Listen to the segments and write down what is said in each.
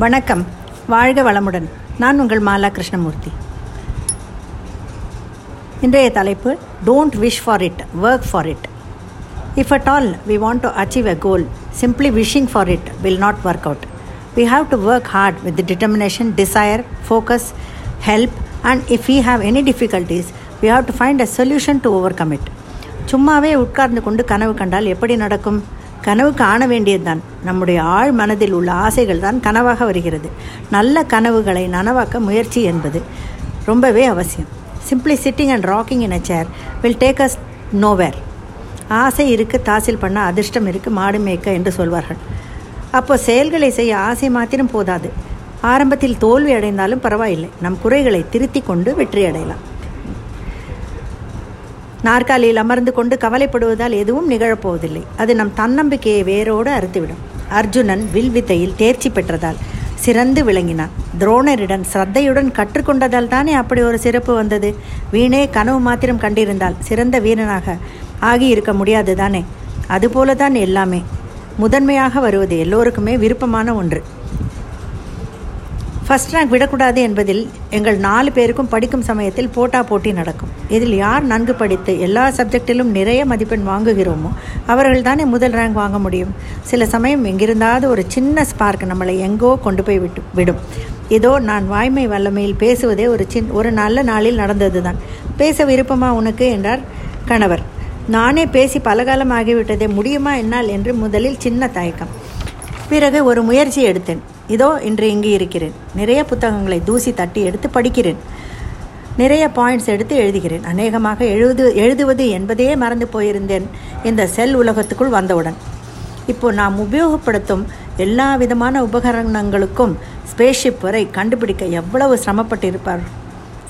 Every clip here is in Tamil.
வணக்கம். வாழ்க வளமுடன். நான் உங்கள் மாலா கிருஷ்ணமூர்த்தி. இன்றைய தலைப்பு don't wish for it work for it if at all we want to achieve a goal simply wishing for it will not work out we have to work hard with determination desire focus help and if you have any difficulties we have to find a solution to overcome it சும்மாவே உட்கார்ந்து கொண்டு கனவு கண்டால் எப்படி நடக்கும்? கனவு காண வேண்டியதுதான். நம்முடைய ஆழ் மனதில் உள்ள ஆசைகள் தான் கனவாக வருகிறது. நல்ல கனவுகளை நனவாக்க முயற்சி என்பது ரொம்பவே அவசியம். Simply sitting and rocking in a chair will take us nowhere ஆசை இருக்கு தாசில் பண்ண அதிர்ஷ்டம் இருக்கு மாடு மேய்க்க என்று சொல்வார்கள். அப்போ செயல்களை செய்ய ஆசை மாத்திரம் போதாது. ஆரம்பத்தில் தோல்வி அடைந்தாலும் பரவாயில்லை. நம் குறைகளை திருத்தி கொண்டு வெற்றி அடையலாம் நாற்காலியில் அமர்ந்து கொண்டு கவலைப்படுவதால் எதுவும் நிகழப்போவதில்லை. அது நம் தன்னம்பிக்கையை வேரோடு அறுத்துவிடும். அர்ஜுனன் வில்வித்தையில் தேர்ச்சி பெற்றதால் சிறந்து விளங்கினான். துரோணரிடம் சிரத்தையுடன் கற்றுக்கொண்டதால் தானே அப்படி ஒரு சிறப்பு வந்தது? வீணே கனவு மாத்திரம் கண்டிருந்தால் சிறந்த வீரனாக ஆகியிருக்க முடியாது தானே? அதுபோல தான் எல்லாமே. முதன்மையாக வருவது எல்லோருக்குமே விருப்பமான ஒன்று. ஃபஸ்ட் ரேங்க் விடக்கூடாது என்பதில் எங்கள் நாலு பேருக்கும் படிக்கும் சமயத்தில் போட்டா போட்டி நடக்கும். இதில் யார் நன்கு படித்து எல்லா சப்ஜெக்டிலும் நிறைய மதிப்பெண் வாங்குகிறோமோ அவர்கள் தானே முதல் ரேங்க் வாங்க முடியும். சில சமயம் எங்கிருந்தாவது ஒரு சின்ன ஸ்பார்க் நம்மளை எங்கோ கொண்டு போய் விட்டு விடும். இதோ நான் வாய்மை வல்லமையில் பேசுவதே ஒரு சின் ஒரு நல்ல நாளில் நடந்தது தான் பேச விருப்பமா உனக்கு? என்றார் கணவர். நானே பேசி பலகாலம் ஆகிவிட்டதே முடியுமா என்னால்? என்று முதலில் சின்ன தயக்கம். பிறகு ஒரு முயற்சி எடுத்தேன். இதோ இன்று இங்கு இருக்கிறேன். நிறைய புத்தகங்களை தூசி தட்டி எடுத்து படிக்கிறேன். நிறைய பாயிண்ட்ஸ் எடுத்து எழுதுகிறேன். அநேகமாக எழுது எழுதுவது என்பதே மறந்து போயிருந்தேன். இந்த செல் உலகத்துக்குள் வந்தவுடன். இப்போ நாம் உபயோகப்படுத்தும் எல்லா விதமான உபகரணங்களுக்கும் ஸ்பேஸ்ஷிப் வரை கண்டுபிடிக்க எவ்வளவு சிரமப்பட்டிருப்பார்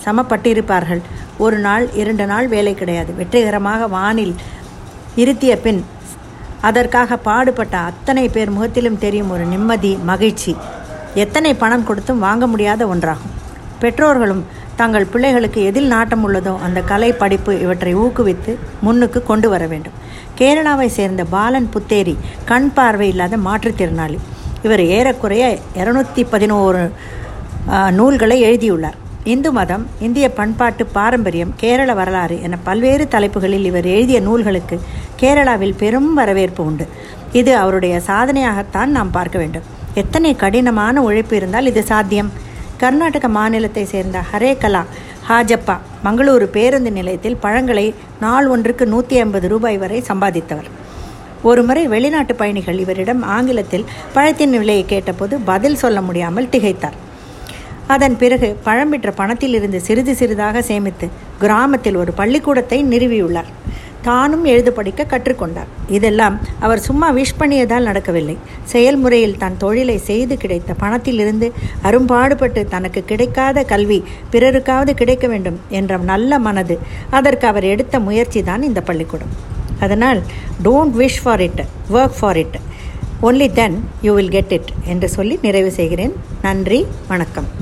சிரமப்பட்டிருப்பார்கள்? ஒரு நாள் இரண்டு நாள் வேலை கிடையாது. வெற்றிகரமாக வானில் இருத்திய பின் அதற்காக பாடுபட்ட அத்தனை பேர் முகத்திலும் தெரியும் ஒரு நிம்மதி மகிழ்ச்சி. எத்தனை பணம் கொடுத்தும் வாங்க முடியாத ஒன்றாகும். பெற்றோர்களும் தங்கள் பிள்ளைகளுக்கு எதில் நாட்டம் உள்ளதோ அந்த கலை படிப்பு இவற்றை ஊக்குவித்து முன்னுக்கு கொண்டு வர வேண்டும். கேரளாவை சேர்ந்த பாலன் புத்தேரி கண் பார்வை இல்லாத மாற்றுத்திறனாளி இவர் ஏறக்குறைய இரநூத்தி பதினோரு நூல்களை எழுதியுள்ளார். இந்து மதம் இந்திய பண்பாட்டு பாரம்பரியம் கேரள வரலாறு என பல்வேறு தலைப்புகளில் இவர் எழுதிய நூல்களுக்கு கேரளாவில் பெரும் வரவேற்பு உண்டு. இது அவருடைய சாதனையாகத்தான் நாம் பார்க்க வேண்டும். எத்தனை கடினமான உழைப்பு இருந்தால் இது சாத்தியம்? கர்நாடக மாநிலத்தை சேர்ந்த ஹரேகலா ஹாஜப்பா மங்களூரு பேருந்து நிலையத்தில் பழங்களை நாள் ஒன்றுக்கு நூற்றி ஐம்பது ரூபாய் வரை சம்பாதித்தவர். ஒருமுறை வெளிநாட்டு பயணிகள் இவரிடம் ஆங்கிலத்தில் பழத்தின் விலையை கேட்டபோது பதில் சொல்ல முடியாமல் திகைத்தார். அதன் பிறகு பழம் விற்ற பணத்திலிருந்து சிறிது சிறிதாக சேமித்து கிராமத்தில் ஒரு பள்ளிக்கூடத்தை நிறுவியுள்ளார். தானும் எழுது படிக்க கற்றுக்கொண்டார். இதெல்லாம் அவர் சும்மா விஷ் பண்ணியதால் நடக்கவில்லை. செயல்முறையில் தன் தொழிலை செய்து கிடைத்த பணத்திலிருந்து அரும்பாடுபட்டு தனக்கு கிடைக்காத கல்வி பிறருக்காவது கிடைக்க வேண்டும் என்ற நல்ல மனது அதற்கு அவர் எடுத்த முயற்சி தான் இந்த பள்ளிக்கூடம். அதனால் don't wish for it work for it only then you will get it என்று சொல்லி நிறைவு செய்கிறேன். நன்றி வணக்கம்.